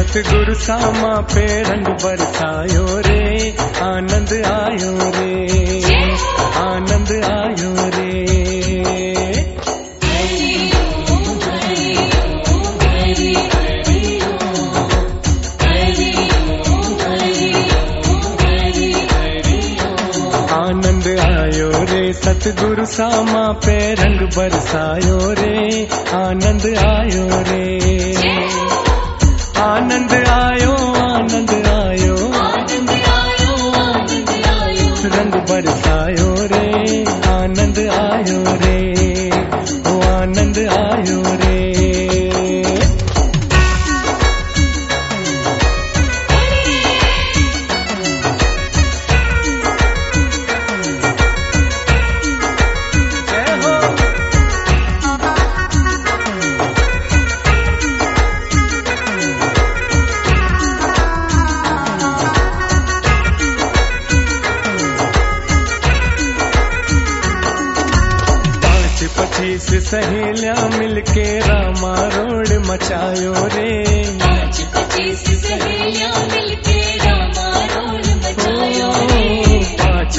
सतगुरु सामा पे रंग बरसायो रे। आनंद आयो रे। आनंद आयो रे। आनंद आयो रे। सतगुरु सामा पे रंग बरसायो रे। आनंद पच्चीस सहेलियाँ मिलके रामा रोड मचायो रे। पाँच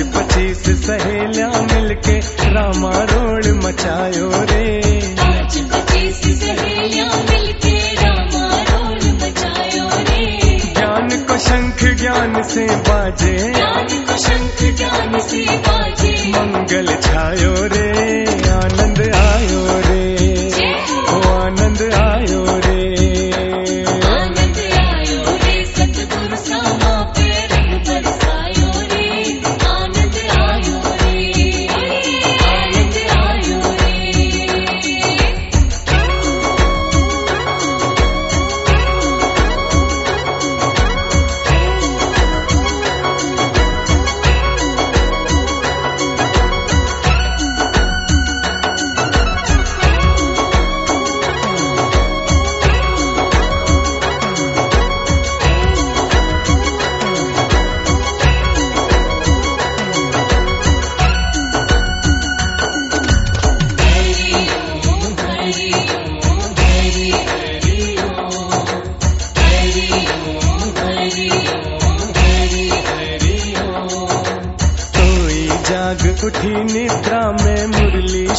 पच्चीस सहेलियाँ मिलके रामा रोड मचायो रे। ज्ञान को शंख ज्ञान से बाजे। शंख ज्ञान से बाजे। मंगल छायो रे।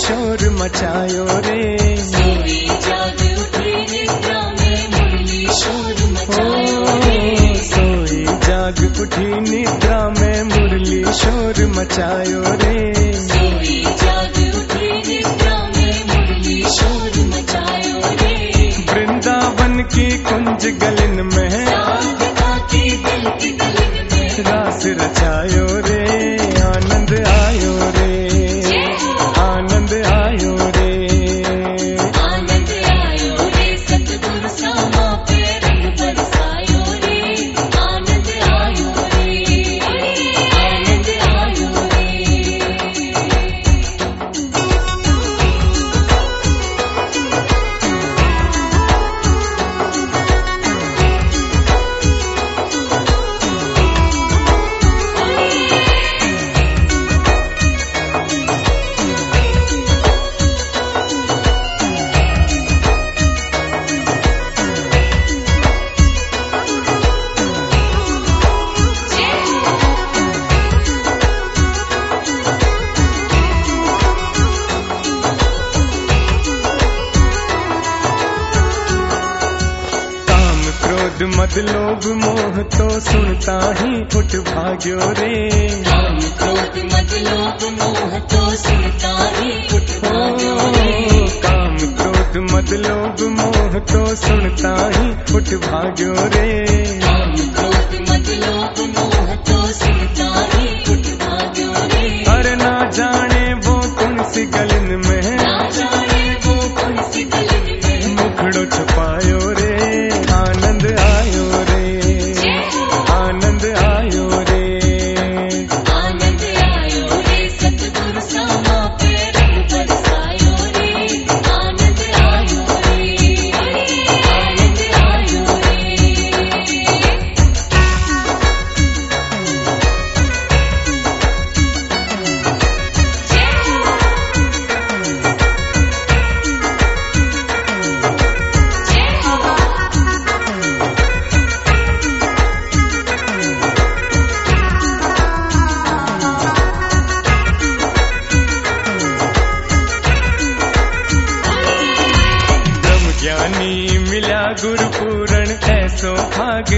शोर मचायो रे। सोई जाग उठी निद्रा में मुरली शोर ओ, मचायो रे। सोई जाग उठी निद्रा में मुरली शोर मचायो रे। उठी निद्रा में मुरली शोर मचायो रे। वृंदावन की कुंज गलिन में क्रोध मद लोभ मोह तो सुनता ही उठ भाग्यो रे। काम क्रोध मद लोभ मोह तो सुनता ही उठ भाग्यो रे। काम क्रोध मत लोभ मोह तो सुनता ही उठ भाग्यो रे। काम क्रोध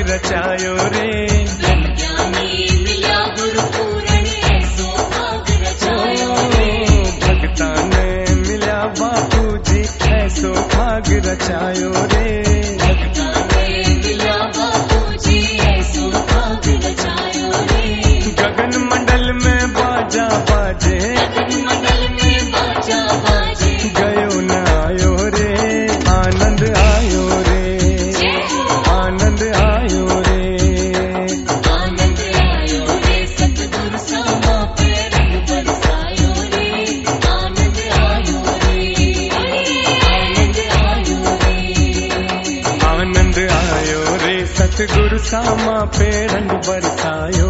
रचायो रे। भक्ता ने मिला बापू जी ऐसो भाग रचायो रे। குரு சாமா பேரன்பு வருத்தாயோ